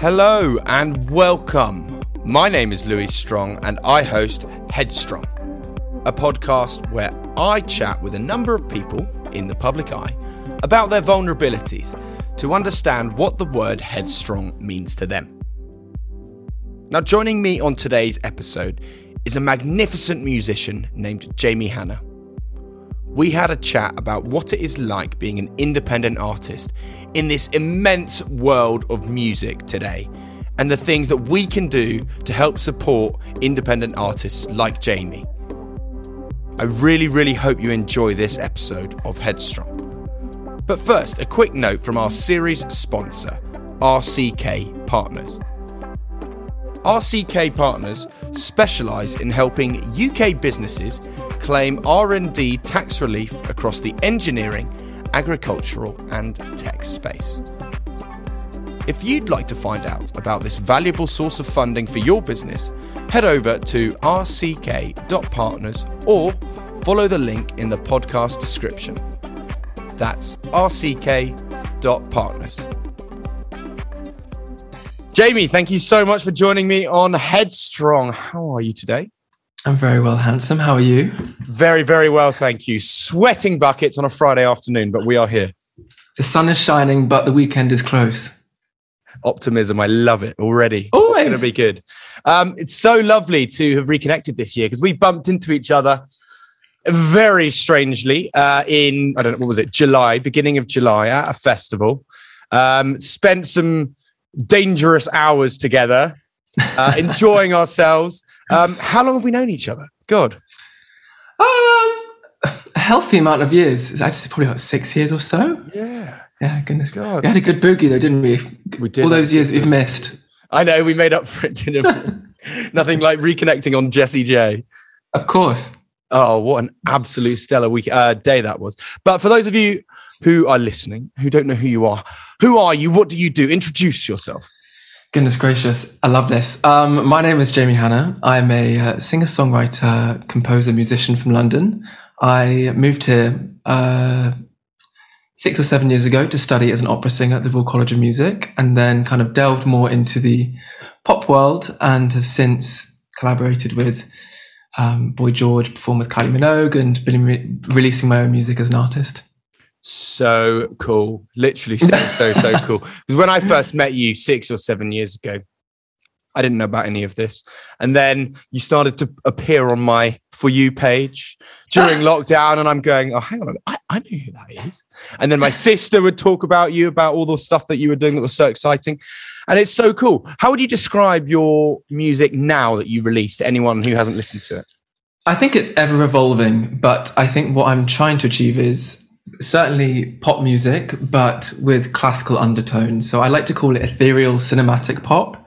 Hello and welcome. My name is Louis Strong and I host Headstrong, a podcast where I chat with a number of people in the public eye about their vulnerabilities to understand what the word headstrong means to them. Now, joining me on today's episode is a magnificent musician named Jamie Hanna. We had a chat about what it is like being an independent artist in this immense world of music today and the things that we can do to help support independent artists like Jamie. I really, really hope you enjoy this episode of Headstrong. But first, a quick note from our series sponsor, RCK Partners. RCK Partners specialise in helping UK businesses claim R&D tax relief across the engineering, agricultural and tech space. If you'd like to find out about this valuable source of funding for your business, head over to rck.partners or follow the link in the podcast description. That's rck.partners. Jamie, thank you so much for joining me on Headstrong. How are you today? I'm very well, handsome. How are you? Very, very well, thank you. Sweating buckets on a Friday afternoon, but we are here. The sun is shining, but the weekend is close. Optimism, I love it already. Always. It's going to be good. Um, it's so lovely to have reconnected this year because we bumped into each other very strangely uh, in, I don't know, what was it, July, beginning of July at a festival. Um, spent some dangerous hours together, uh, enjoying ourselves. Um, how long have we known each other? God. Um, a healthy amount of years. It's actually probably like six years or so. Yeah. Yeah, goodness. God. We had a good boogie though, didn't we? We did All those years we've missed. I know we made up for it. Didn't we? Nothing like reconnecting on Jessie J. Of course. Oh, what an absolute stellar week uh, day that was! But for those of you who are listening, who don't know who you are, who are you? What do you do? Introduce yourself. Goodness gracious. I love this. Um, my name is Jamie Hanna. I'm a uh, singer songwriter, composer, musician from London. I moved here uh, six or seven years ago to study as an opera singer at the Royal College of Music and then kind of delved more into the pop world and have since collaborated with um, Boy George, performed with Kylie Minogue, and been re- releasing my own music as an artist. So cool, literally so so so cool. Because when I first met you six or seven years ago, I didn't know about any of this, and then you started to appear on my for you page during lockdown, and I'm going, oh, hang on, I, I know who that is. And then my sister would talk about you about all the stuff that you were doing that was so exciting, and it's so cool. How would you describe your music now that you released to anyone who hasn't listened to it? I think it's ever evolving, but I think what I'm trying to achieve is certainly pop music, but with classical undertones. So I like to call it ethereal cinematic pop,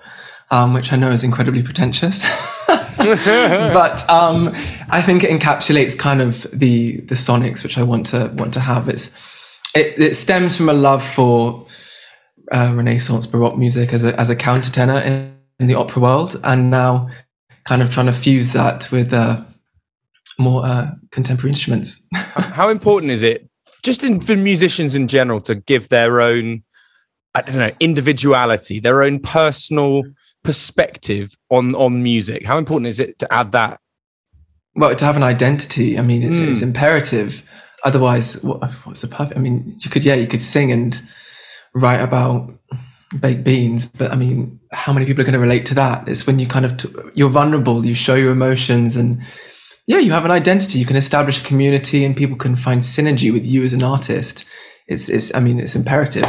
um, which I know is incredibly pretentious. but um, I think it encapsulates kind of the the sonics which I want to want to have. It's it, it stems from a love for uh, Renaissance Baroque music as a as a countertenor in, in, the opera world, and now kind of trying to fuse that with uh, more uh, contemporary instruments. How important is it, just in, for musicians in general, to give their own, I don't know, individuality, their own personal perspective on on music? How important is it to add that? Well, to have an identity. I mean, it's, mm. it's hmm. imperative. Otherwise, what, what's the purpose? I mean, you could, yeah, you could sing and write about baked beans, but I mean, how many people are going to relate to that? It's when you kind of t- you're vulnerable, you show your emotions, and yeah, you have an identity. You can establish a community, and people can find synergy with you as an artist. It's, it's I mean, it's imperative.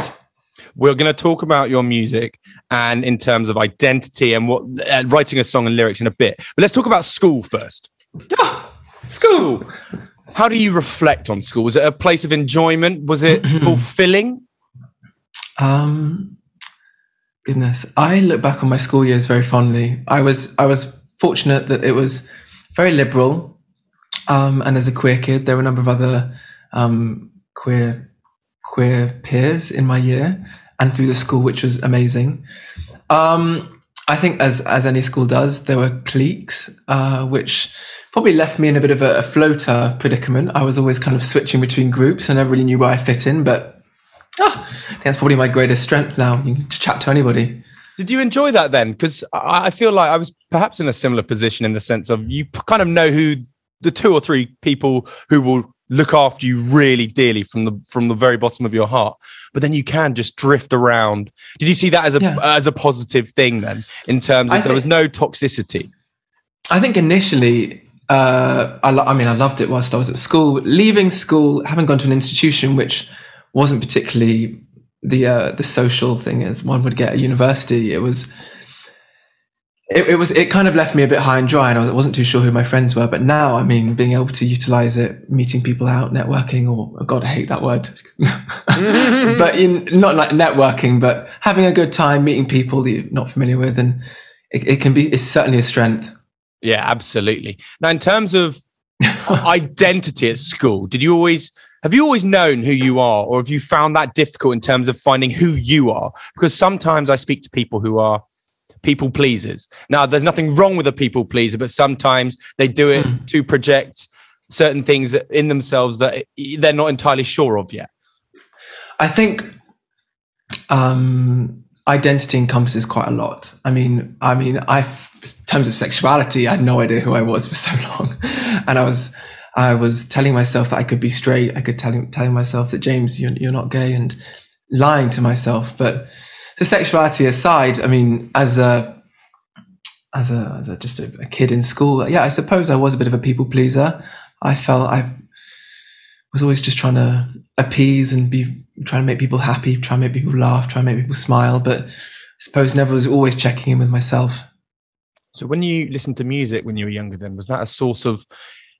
We're going to talk about your music and in terms of identity and what uh, writing a song and lyrics in a bit. But let's talk about school first. Oh, school. school. How do you reflect on school? Was it a place of enjoyment? Was it fulfilling? Um, goodness, I look back on my school years very fondly. I was I was fortunate that it was very liberal, um, and as a queer kid, there were a number of other um, queer queer peers in my year and through the school, which was amazing. Um, I think, as as any school does, there were cliques, uh, which probably left me in a bit of a, a, floater predicament. I was always kind of switching between groups. And never really knew where I fit in, but Oh, I think that's probably my greatest strength now. You can chat to anybody. Did you enjoy that then? Because I feel like I was perhaps in a similar position in the sense of you kind of know who the two or three people who will look after you really dearly from the from the very bottom of your heart but then you can just drift around did you see that as a yeah. as a positive thing then in terms of I there think, was no toxicity i think initially uh I, I mean i loved it whilst i was at school leaving school having gone to an institution which wasn't particularly the uh, the social thing is one would get at university. It was it, it, was it kind of left me a bit high and dry, and I wasn't too sure who my friends were. But now, I mean, being able to utilize it, meeting people out, networking, or oh God, I hate that word, but in not like networking, but having a good time, meeting people that you're not familiar with, and it, it can be it's certainly a strength. Yeah, absolutely. Now, in terms of identity at school, did you always have you always known who you are, or have you found that difficult in terms of finding who you are? Because sometimes I speak to people who are people pleasers. Now, there's nothing wrong with a people pleaser, but sometimes they do it mm. to project certain things in themselves that they're not entirely sure of yet. I think um, identity encompasses quite a lot. I mean, I mean, I, in terms of sexuality, I had no idea who I was for so long, and I was I was telling myself that I could be straight. I could telling telling myself that James, you're, you're not gay, and lying to myself. But so sexuality aside, I mean, as a as a, as a just a, a, kid in school, yeah, I suppose I was a bit of a people pleaser. I felt I was always just trying to appease and be trying to make people happy, trying to make people laugh, trying to make people smile. But I suppose never was always checking in with myself. So when you listened to music when you were younger, then was that a source of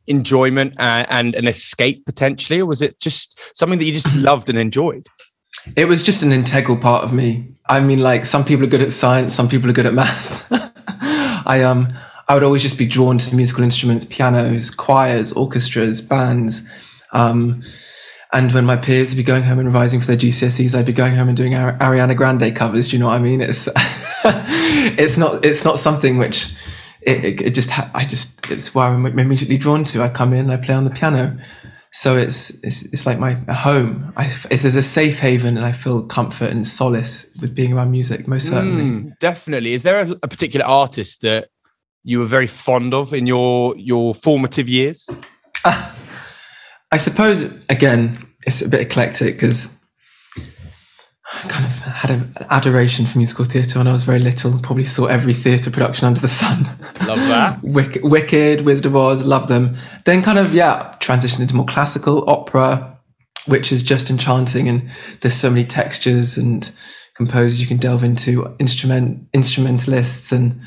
enjoyment and, and an escape potentially, or was it just something that you just loved and enjoyed? It was just an integral part of me. I mean, like some people are good at science, some people are good at maths. I um I would always just be drawn to musical instruments, pianos, choirs, orchestras, bands. Um, and when my peers would be going home and revising for their GCSEs, I'd be going home and doing Ariana Grande covers. Do you know what I mean? It's it's not it's not something which it, it, it just ha- I just it's where I'm immediately drawn to. I come in, I play on the piano, so it's it's, it's like my home. I, there's a safe haven, and I feel comfort and solace with being around music. Most certainly, mm, definitely. Is there a, a, particular artist that you were very fond of in your your formative years? Uh, I suppose again, it's a bit eclectic because I kind of had an adoration for musical theatre when I was very little. Probably saw every theatre production under the sun. Love that. Wicked, Wicked, Wizard of Oz, love them. Then kind of yeah, transitioned into more classical opera, which is just enchanting, and there's so many textures and composers you can delve into, instrument instrumentalists, and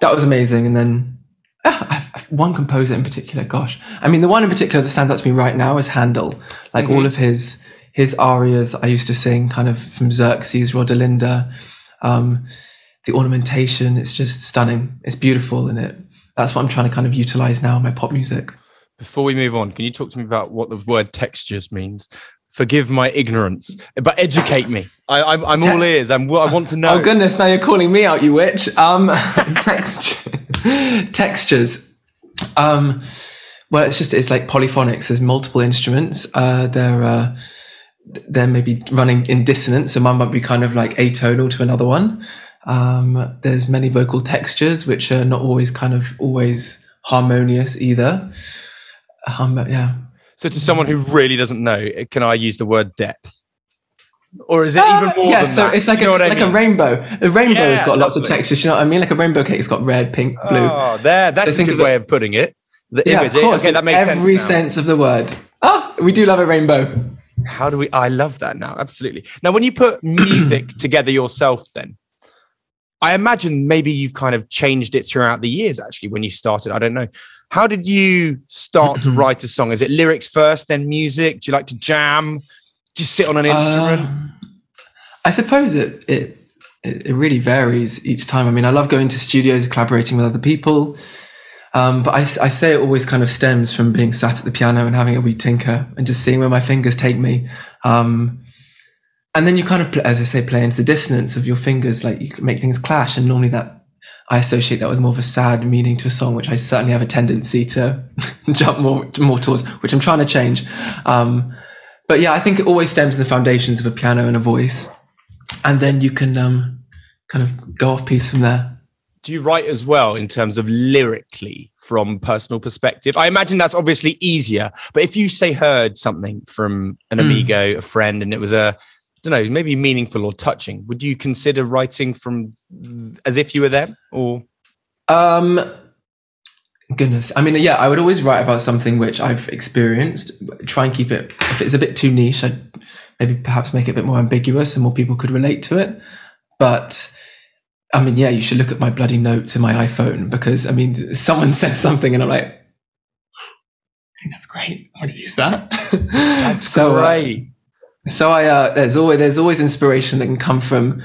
that was amazing. And then ah, I've one composer in particular. Gosh, I mean, the one in particular that stands out to me right now is Handel. Like all mm-hmm. of his his arias, I used to sing kind of from Xerxes, Rodelinda. Um, the ornamentation, it's just stunning. It's beautiful, and it that's what I'm trying to kind of utilize now in my pop music. Before we move on, can you talk to me about what the word textures means? Forgive my ignorance, but educate me. I, I'm, I'm all ears. I'm, I want to know. Oh goodness! Now you're calling me out, you witch. Um, text textures. Um, well, it's just it's like polyphonics. There's multiple instruments. Uh, they're uh, they're maybe running in dissonance, so one might be kind of like atonal to another one. Um, there's many vocal textures which are not always kind of always harmonious either. Um, yeah. So, to someone who really doesn't know, can I use the word depth? Or is it Uh, even more? yeah, so that? it's like You know a I like a rainbow. A rainbow has Yeah, got lots of textures. You know what I mean? Like a rainbow cake it's got red, pink, blue. Oh, there. That's So a good way of putting it. The yeah, image. of course. Okay, in that makes every sense. now. sense of the word. Ah, we do love a rainbow. How do we? I love that now. Absolutely. Now, when you put music together yourself, then I imagine maybe you've kind of changed it throughout the years. Actually, when you started, I don't know. How did you start to write a song? Is it lyrics first, then music? Do you like to jam? Just sit on an instrument? Um, I suppose it, it it it really varies each time. I mean, I love going to studios, collaborating with other people. Um, but I say it always kind of stems from being sat at the piano and having a wee tinker and just seeing where my fingers take me. Um, and then you kind of, as I say, play into the dissonance of your fingers, like you make things clash. And normally that I associate that with more of a sad meaning to a song, which I certainly have a tendency to jump more more towards, which I'm trying to change. Um, but yeah, I think it always stems in the foundations of a piano and a voice, and then you can um, kind of go off piece from there. Do you write as well in terms of lyrically from personal perspective? I imagine that's obviously easier. But if you say heard something from an Hmm. amigo, a friend, and it was a I don't know, maybe meaningful or touching, would you consider writing from as if you were them? Or Um, goodness, I mean, yeah, I would always write about something which I've experienced. Try and keep it. If it's a bit too niche, I'd maybe perhaps make it a bit more ambiguous and more people could relate to it. But I mean, yeah, you should look at my bloody notes in my iPhone because I mean, someone says something and I'm like, that's great. I want to use that. that's so, uh, great. so I uh, there's always there's always inspiration that can come from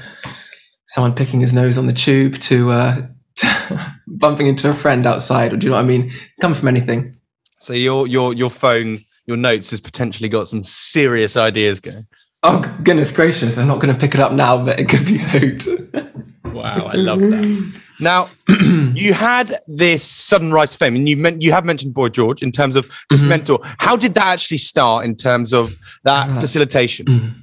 someone picking his nose on the tube to, uh, to bumping into a friend outside, or do you know what I mean? Come from anything. so your your your phone, your notes has potentially got some serious ideas going. Oh goodness gracious! I'm not going to pick it up now, but it could be hoot. Wow, I love that. Now, you had this sudden rise to fame, and you meant you have mentioned Boy George in terms of this Mhm. mentor. How did that actually start in terms of that Uh, facilitation?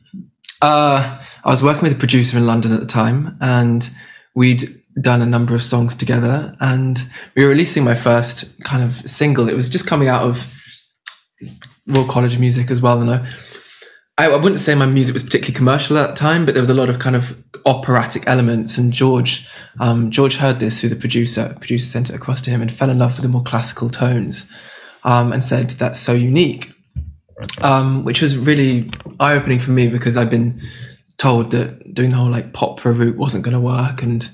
Uh, I was working with a producer in London at the time, and we'd done a number of songs together. And we were releasing my first kind of single. It was just coming out of Royal College of Music as well. And I, I, I wouldn't say my music was particularly commercial at that time, but there was a lot of kind of operatic elements. And George, um, George heard this through the producer. Producer sent it across to him and fell in love with the more classical tones, um, and said that's so unique um, which was really eye opening for me because I've been told that doing the whole like pop route wasn't going to work, and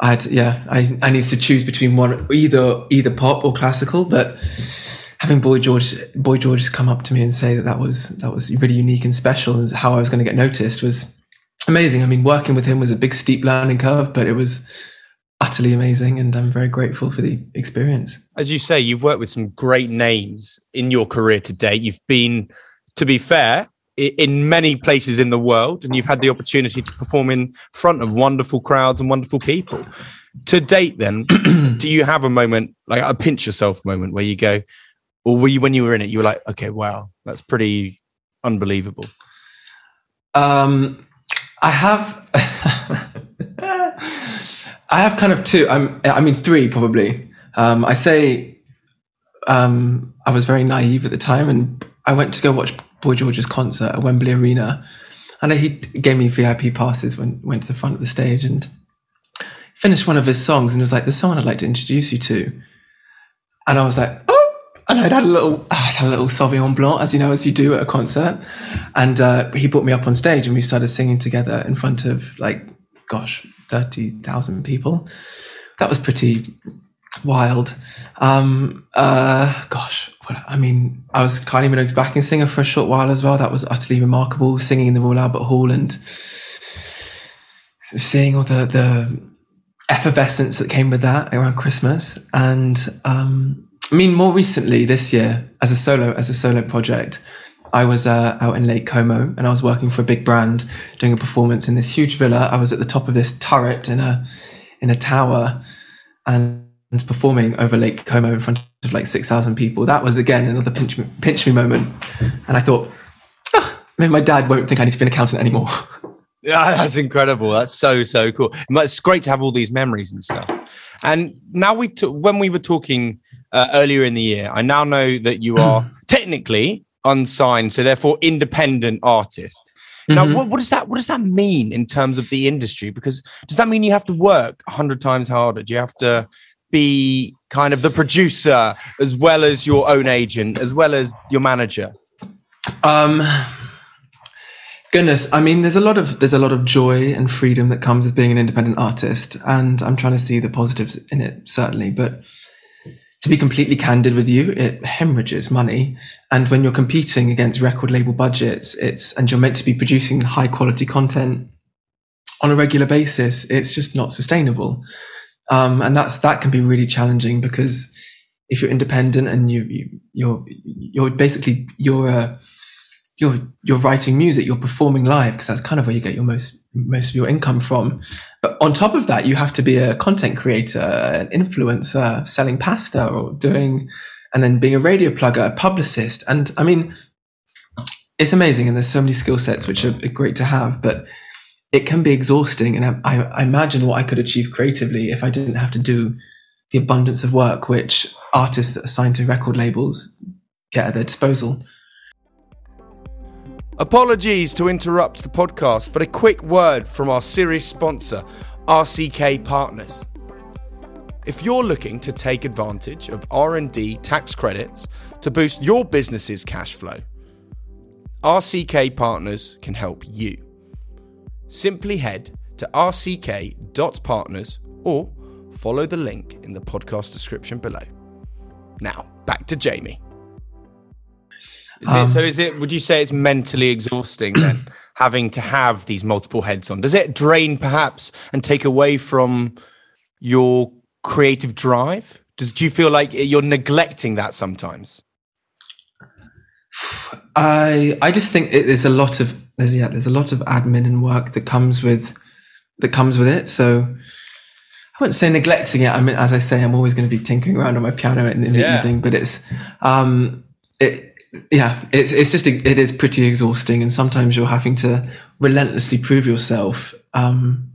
I had yeah I I needed to choose between one either either pop or classical, but having Boy George Boy George come up to me and say that that was that was really unique and special and how I was going to get noticed was amazing. I mean, working with him was a big steep learning curve, but it was utterly amazing, and I'm very grateful for the experience. As you say, you've worked with some great names in your career to date. You've been, to be fair, in many places in the world, and you've had the opportunity to perform in front of wonderful crowds and wonderful people. To date, then, do you have a moment like a pinch yourself moment where you go, or were you when you were in it, you were like, okay, wow, that's pretty unbelievable. Um, I have, I have kind of two. I'm, I mean, three probably. Um, I say, um, I was very naive at the time, and I went to go watch Boy George's concert at Wembley Arena, and he gave me VIP passes when went to the front of the stage and finished one of his songs, and was like, "There's someone I'd like to introduce you to," and I was like. And I'd had a little, I'd had a little Sauvignon Blanc, as you know, as you do at a concert. And uh, he brought me up on stage, and we started singing together in front of like, gosh, thirty thousand people. That was pretty, wild. Um, uh, gosh, what, I mean, I was Kylie Minogue's backing singer for a short while as well. That was utterly remarkable, singing in the Royal Albert Hall and seeing all the the effervescence that came with that around Christmas. And um, I mean, more recently this year, as a solo as a solo project, I was uh, out in Lake Como and I was working for a big brand doing a performance in this huge villa. I was at the top of this turret in a in a tower and performing over Lake Como in front of like six thousand people. That was again another pinch me, pinch me moment, and I thought, oh, maybe my dad won't think I need to be an accountant anymore. Yeah, that's incredible. That's so so cool. It's great to have all these memories and stuff. And now we, t- when we were talking uh, earlier in the year, I now know that you are technically unsigned, so therefore independent artist. Now, Mhm. what, what does that what does that mean in terms of the industry? Because does that mean you have to work a hundred times harder? Do you have to be kind of the producer as well as your own agent, as well as your manager? Um, goodness, I mean, there's a lot of there's a lot of joy and freedom that comes with being an independent artist, and I'm trying to see the positives in it certainly. But to be completely candid with you, it hemorrhages money, and when you're competing against record label budgets, it's and you're meant to be producing high quality content on a regular basis, it's just not sustainable, um, and that's that can be really challenging because if you're independent and you, you you're you're basically you're uh, you're you're writing music, you're performing live because that's kind of where you get your most most of your income from. But on top of that, you have to be a content creator, an influencer, selling pasta or doing, and then being a radio plugger, a publicist. And I mean, it's amazing, and there's so many skill sets which are great to have, but it can be exhausting. And I, I imagine what I could achieve creatively if I didn't have to do the abundance of work which artists that are signed to record labels get at their disposal. Apologies to interrupt the podcast, but a quick word from our series sponsor, RCK Partners. If you're looking to take advantage of R&D tax credits to boost your business's cash flow, RCK Partners can help you. Simply head to rck.partners or follow the link in the podcast description below. Now, back to Jamie. Is Um, it, so is it would you say it's mentally exhausting then having to have these multiple heads on? Does it drain perhaps and take away from your creative drive? Does do you feel like you're neglecting that sometimes? I I just think it, there's a lot of there's yeah there's a lot of admin and work that comes with that comes with it. So I wouldn't say neglecting it. I mean, as I say, I'm always going to be tinkering around on my piano in, in the Yeah. evening. But it's um it yeah it's it's just it is pretty exhausting, and sometimes you're having to relentlessly prove yourself. Um,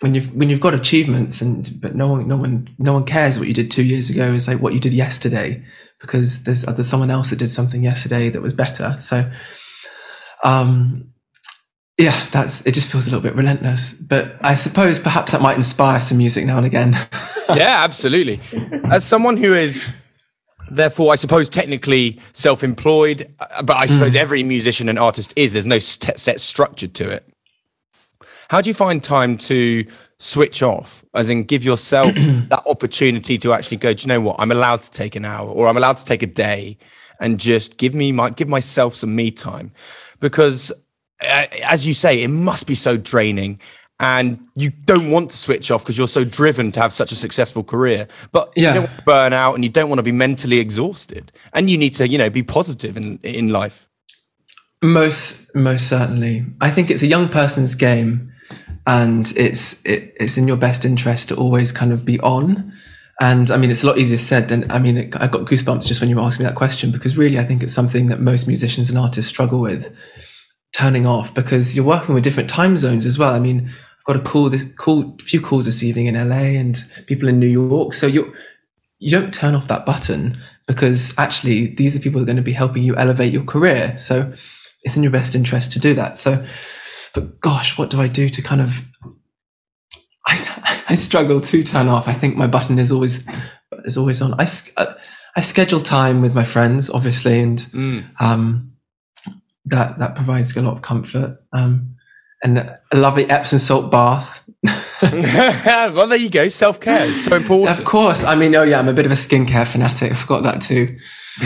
when you've when you've got achievements and but no one no one no one cares what you did two years ago. It's like what you did yesterday because there's there's someone else that did something yesterday that was better. So, um, yeah, that's it. Just feels a little bit relentless, but I suppose perhaps that might inspire some music now and again. yeah, absolutely. As someone who is therefore I suppose technically self-employed, uh, but I suppose every musician and artist is there's no st- set structure to it. How do you find time to switch off, as in give yourself that opportunity to actually go? Do you know what? I'm allowed to take an hour, or I'm allowed to take a day, and just give me my give myself some me time, because uh, as you say, it must be so draining. And you don't want to switch off because you're so driven to have such a successful career, but Yeah. you don't want to burn out and you don't want to be mentally exhausted. And you need to, you know, be positive in in life. most most certainly, I think it's a young person's game, and it's it, it's in your best interest to always kind of be on. And I mean, it's a lot easier said than I mean. It, I got goosebumps just when you were asking me that question because really, I think it's something that most musicians and artists struggle with turning off because you're working with different time zones as well. I mean, got a call this call few calls this evening in LA and people in New York. So you you don't turn off that button because actually these are people who are going to be helping you elevate your career. So it's in your best interest to do that. So, but gosh, what do I do to kind of? I, I struggle to turn off. I think my button is always is always on. I uh, I schedule time with my friends, obviously, and um, that that provides a lot of comfort. Um, and a lovely Epsom salt bath well, there you go. Self care is so important. Of course. I mean, oh yeah, I'm a bit of a skincare fanatic. I forgot that too.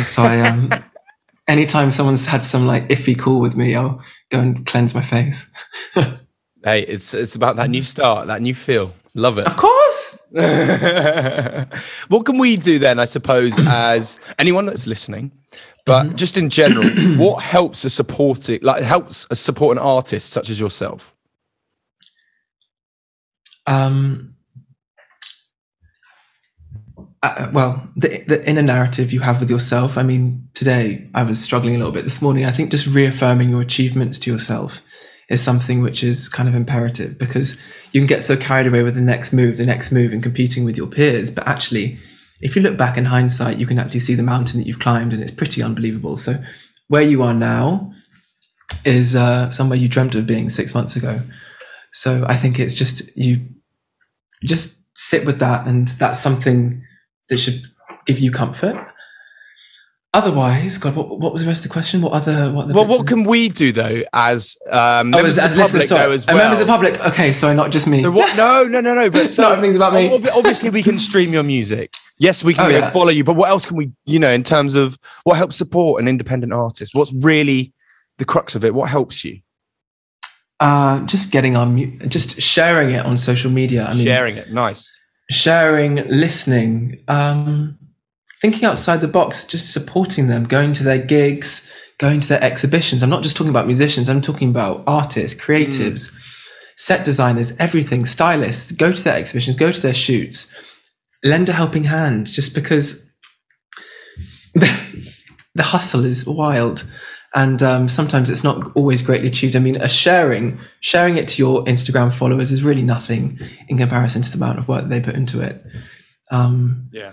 So I um anytime someone's had some like iffy call with me, I'll go and cleanse my face. hey, it's it's about that new start, that new feel. Love it. Of course. what can we do then, I suppose, as anyone that's listening, but mm-hmm. just in general, what helps a supporting like helps a support an artist such as yourself? Um uh, well, the, the inner narrative you have with yourself. I mean, today I was struggling a little bit this morning. I think just reaffirming your achievements to yourself is something which is kind of imperative because you can get so carried away with the next move, the next move, and competing with your peers. But actually, if you look back in hindsight, you can actually see the mountain that you've climbed, and it's pretty unbelievable. So, where you are now is uh, somewhere you dreamt of being six months ago. So, I think it's just you just sit with that, and that's something that should give you comfort. Otherwise, God, what, what was the rest of the question? What other what? Well, what can we do though, as um, oh, as, as listeners, sorry, as well? members of the public? Okay, sorry, not just me. So what, no, no, no, no. But so, not everything's about me. Obviously, we can stream your music. Yes, we can oh, yeah. follow you. But what else can we? You know, in terms of what helps support an independent artist, what's really the crux of it? What helps you? Uh, just getting on, just sharing it on social media. I mean, sharing it, nice sharing, listening, um, thinking outside the box, just supporting them, going to their gigs, going to their exhibitions. I'm not just talking about musicians, I'm talking about artists, creatives, mm. set designers, everything, stylists. Go to their exhibitions, go to their shoots, lend a helping hand just because the, the hustle is wild and um, sometimes it's not always greatly achieved. I mean, a sharing sharing it to your Instagram followers is really nothing in comparison to the amount of work they put into it. Um, yeah.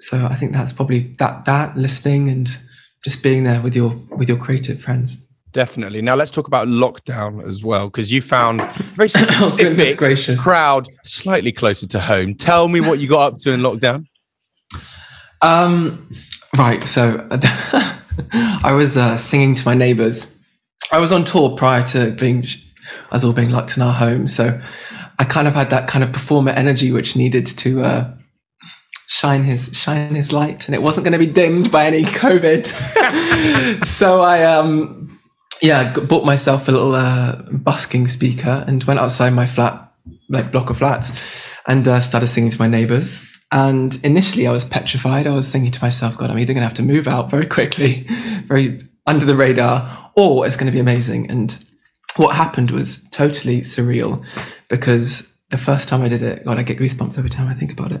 So I think that's probably that that listening and just being there with your with your creative friends. Definitely. Now let's talk about lockdown as well, because you found very oh, specific oh, crowd slightly closer to home. Tell me what you got up to in lockdown. Um, right. So I was uh, singing to my neighbours. I was on tour prior to being, us all being locked in our homes. So I kind of had that kind of performer energy which needed to uh, shine his shine his light, and it wasn't going to be dimmed by any COVID. so I um yeah bought myself a little uh, busking speaker and went outside my flat like block of flats and uh, started singing to my neighbours. And initially, I was petrified. I was thinking to myself, God, I'm either going to have to move out very quickly, very under the radar, or it's going to be amazing. And what happened was totally surreal because the first time I did it, God, I get goosebumps every time I think about it.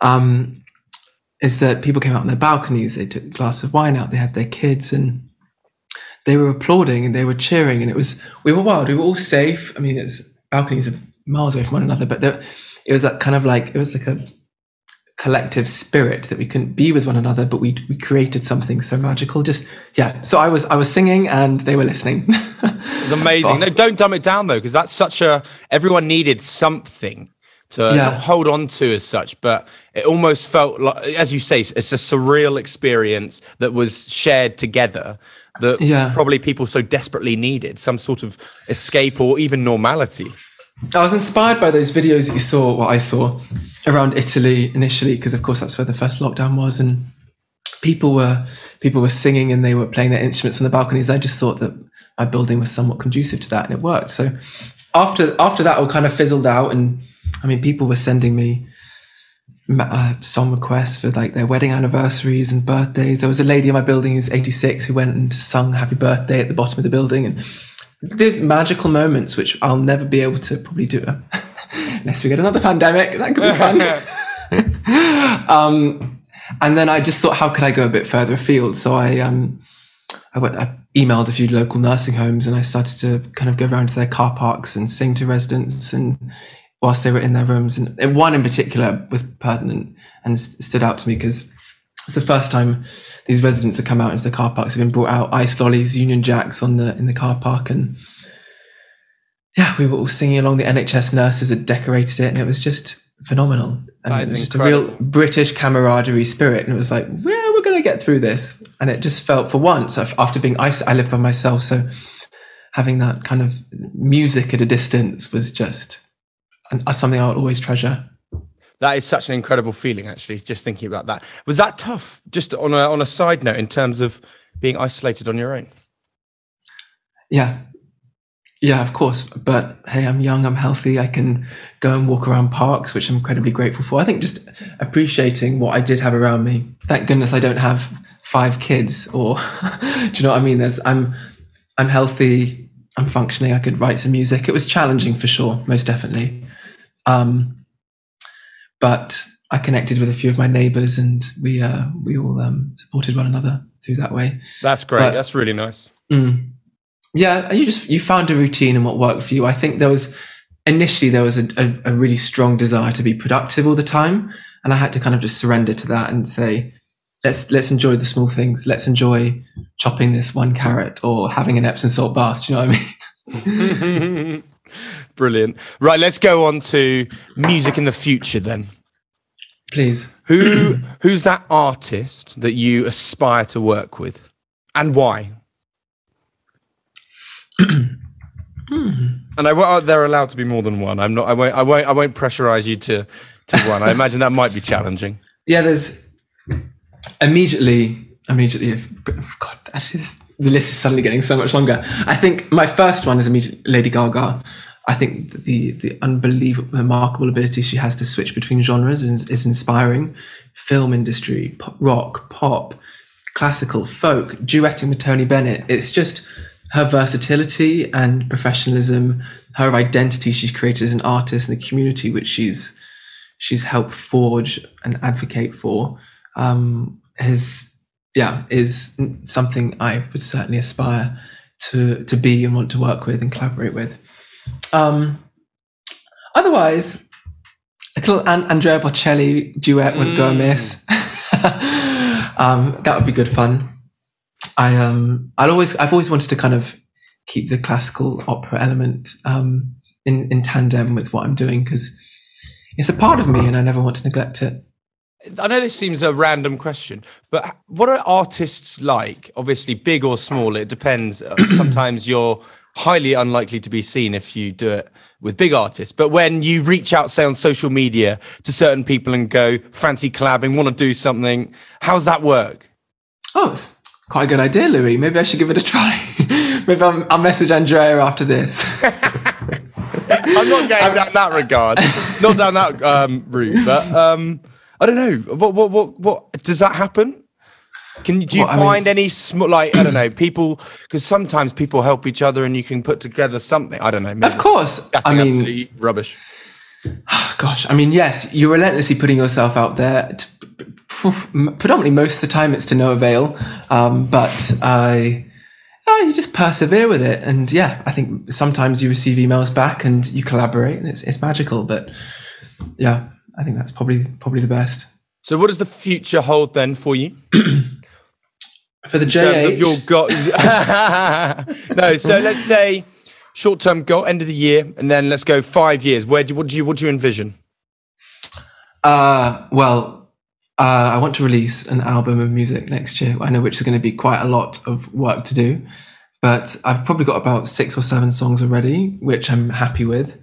Um, is that people came out on their balconies, they took a glass of wine out, they had their kids, and they were applauding and they were cheering. And it was, we were wild, we were all safe. I mean, it's balconies are miles away from one another, but there, it was that kind of like, it was like a collective spirit that we couldn't be with one another, but we we created something so magical. Just yeah. So I was I was singing and they were listening. it's amazing. no, don't dumb it down though, because that's such a everyone needed something to yeah. hold on to as such. But it almost felt like, as you say, it's a surreal experience that was shared together. That yeah. probably people so desperately needed some sort of escape or even normality. I was inspired by those videos that you saw, what I saw around Italy initially, because of course that's where the first lockdown was, and people were people were singing and they were playing their instruments on the balconies. I just thought that my building was somewhat conducive to that, and it worked. So after after that, all kind of fizzled out, and I mean, people were sending me uh, song requests for like their wedding anniversaries and birthdays. There was a lady in my building who's 86 who went and sung "Happy Birthday" at the bottom of the building, and there's magical moments which I'll never be able to probably do unless we get another pandemic. That could be fun. um, and then I just thought, how could I go a bit further afield? So I, um, I, went, I emailed a few local nursing homes and I started to kind of go around to their car parks and sing to residents and whilst they were in their rooms. And one in particular was pertinent and stood out to me because it was the first time these residents have come out into the car parks. They've been brought out ice lollies, Union Jacks on the in the car park, and yeah, we were all singing along. The NHS nurses had decorated it, and it was just phenomenal. And it was just incredible. a real British camaraderie spirit. And it was like, yeah, we're going to get through this. And it just felt for once after being ice, I lived by myself, so having that kind of music at a distance was just and uh, something I'll always treasure. That is such an incredible feeling, actually. Just thinking about that, was that tough? Just on a on a side note, in terms of being isolated on your own. Yeah, yeah, of course. But hey, I'm young, I'm healthy. I can go and walk around parks, which I'm incredibly grateful for. I think just appreciating what I did have around me. Thank goodness I don't have five kids, or do you know what I mean? There's I'm I'm healthy. I'm functioning. I could write some music. It was challenging for sure, most definitely. Um, but I connected with a few of my neighbours, and we uh, we all um, supported one another through that way. That's great. But, That's really nice. Mm, yeah, you just you found a routine and what worked for you. I think there was initially there was a, a, a really strong desire to be productive all the time, and I had to kind of just surrender to that and say, let's let's enjoy the small things. Let's enjoy chopping this one carrot or having an Epsom salt bath. Do you know what I mean? Brilliant. Right, let's go on to music in the future then. Please. Who who's that artist that you aspire to work with, and why? Hmm. and I they're allowed to be more than one. I'm not. I won't. I won't. I won't pressurize you to to one. I imagine that might be challenging. Yeah, there's immediately. Immediately, God, actually, this, the list is suddenly getting so much longer. I think my first one is immediately Lady Gaga. I think the the unbelievable, remarkable ability she has to switch between genres is, is inspiring. Film industry, pop, rock, pop, classical, folk, duetting with Tony Bennett. It's just her versatility and professionalism, her identity she's created as an artist and the community which she's she's helped forge and advocate for, um, is yeah is something I would certainly aspire to to be and want to work with and collaborate with. Um, otherwise, a little Andrea Bocelli duet mm. would go amiss. um, that would be good fun. I um I'll always I've always wanted to kind of keep the classical opera element um, in in tandem with what I'm doing because it's a part of me and I never want to neglect it. I know this seems a random question, but what are artists like? Obviously, big or small, it depends. Sometimes you're highly unlikely to be seen if you do it with big artists. But when you reach out, say on social media to certain people and go, fancy collabing, want to do something, how's that work? Oh, it's quite a good idea, Louis. Maybe I should give it a try. Maybe I'll, I'll, message Andrea after this. I'm not going down that regard, not down that um, route. But um, I don't know. What, what, what, what does that happen? Can do you well, find I mean, any small, like I don't know, people? Because sometimes people help each other, and you can put together something. I don't know. Of course, I mean, rubbish. Gosh, I mean, yes, you're relentlessly putting yourself out there to predominantly most of the time it's to no avail. Um, but I, oh, you just persevere with it. And yeah, I think sometimes you receive emails back and you collaborate and it's, it's magical. But yeah, I think that's probably, probably the best. So what does the future hold then for you? for the JH? your goal. no, so let's say short-term goal, end of the year, and then let's go five years. Where do what do you what do you envision? Uh, well, uh, I want to release an album of music next year. I know which is going to be quite a lot of work to do, but I've probably got about six or seven songs already, which I'm happy with.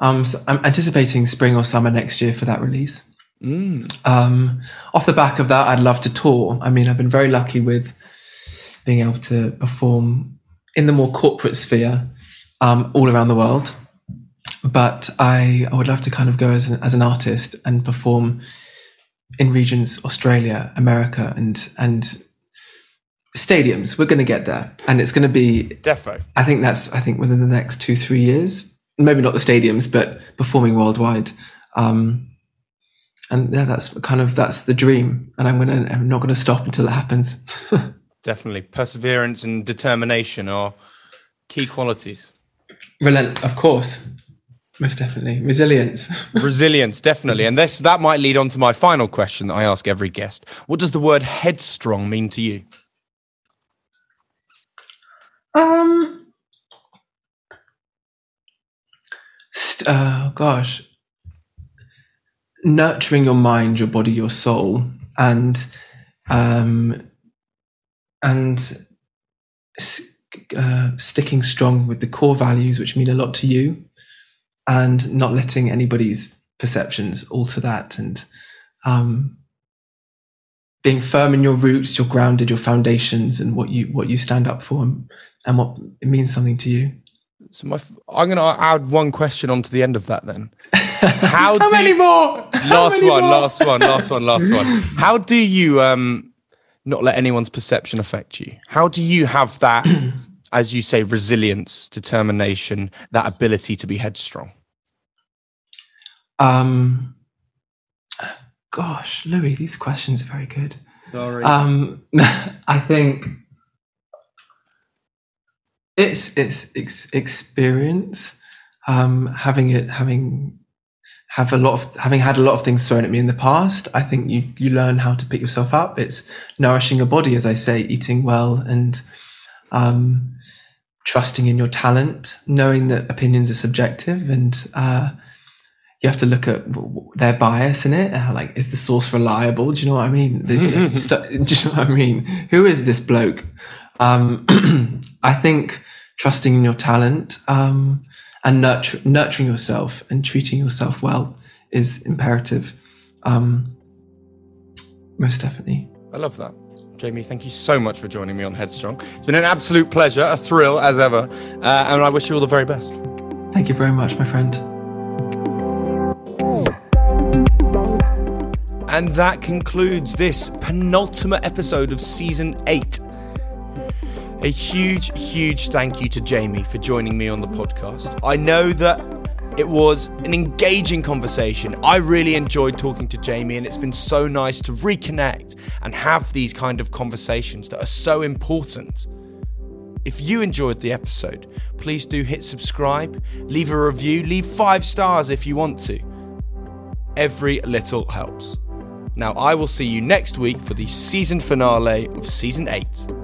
Um, so I'm anticipating spring or summer next year for that release. Mm. Um, off the back of that, I'd love to tour. I mean, I've been very lucky with being able to perform in the more corporate sphere um, all around the world. But I, I would love to kind of go as an, as an artist and perform in regions Australia, America, and and stadiums. We're going to get there, and it's going to be defo. I think that's I think within the next two three years. Maybe not the stadiums, but performing worldwide. Um, and yeah, that's kind of that's the dream, and I'm gonna I'm not gonna stop until it happens. Definitely, perseverance and determination are key qualities. Relent, of course. Most definitely. Resilience. Resilience, definitely. And this that might lead on to my final question that I ask every guest. What does the word headstrong mean to you? Um st- uh, gosh. Nurturing your mind, your body, your soul, and um and uh, sticking strong with the core values which mean a lot to you and not letting anybody's perceptions alter that and um, being firm in your roots you're grounded your foundations and what you what you stand up for and, and what it means something to you so my, I'm going to add one question onto the end of that then. How, How many more? How last many one, more? last one, last one, last one. How do you um, not let anyone's perception affect you? How do you have that, as you say, resilience, determination, that ability to be headstrong? Um, gosh, Louis, these questions are very good. Sorry. Um, I think it's it's ex- experience. Um, having it, having have a lot of having had a lot of things thrown at me in the past. I think you you learn how to pick yourself up. It's nourishing your body, as I say, eating well and um, trusting in your talent, knowing that opinions are subjective and uh, you have to look at their bias in it. Like, is the source reliable? Do you know what I mean? do you know what I mean? Who is this bloke? Um, I think trusting in your talent um, and nurture, nurturing yourself and treating yourself well is imperative. Um, most definitely. I love that. Jamie, thank you so much for joining me on Headstrong. It's been an absolute pleasure, a thrill as ever, uh, and I wish you all the very best. Thank you very much, my friend. And that concludes this penultimate episode of season eight a huge, huge thank you to Jamie for joining me on the podcast. I know that it was an engaging conversation. I really enjoyed talking to Jamie, and it's been so nice to reconnect and have these kind of conversations that are so important. If you enjoyed the episode, please do hit subscribe, leave a review, leave five stars if you want to. Every little helps. Now, I will see you next week for the season finale of season 8.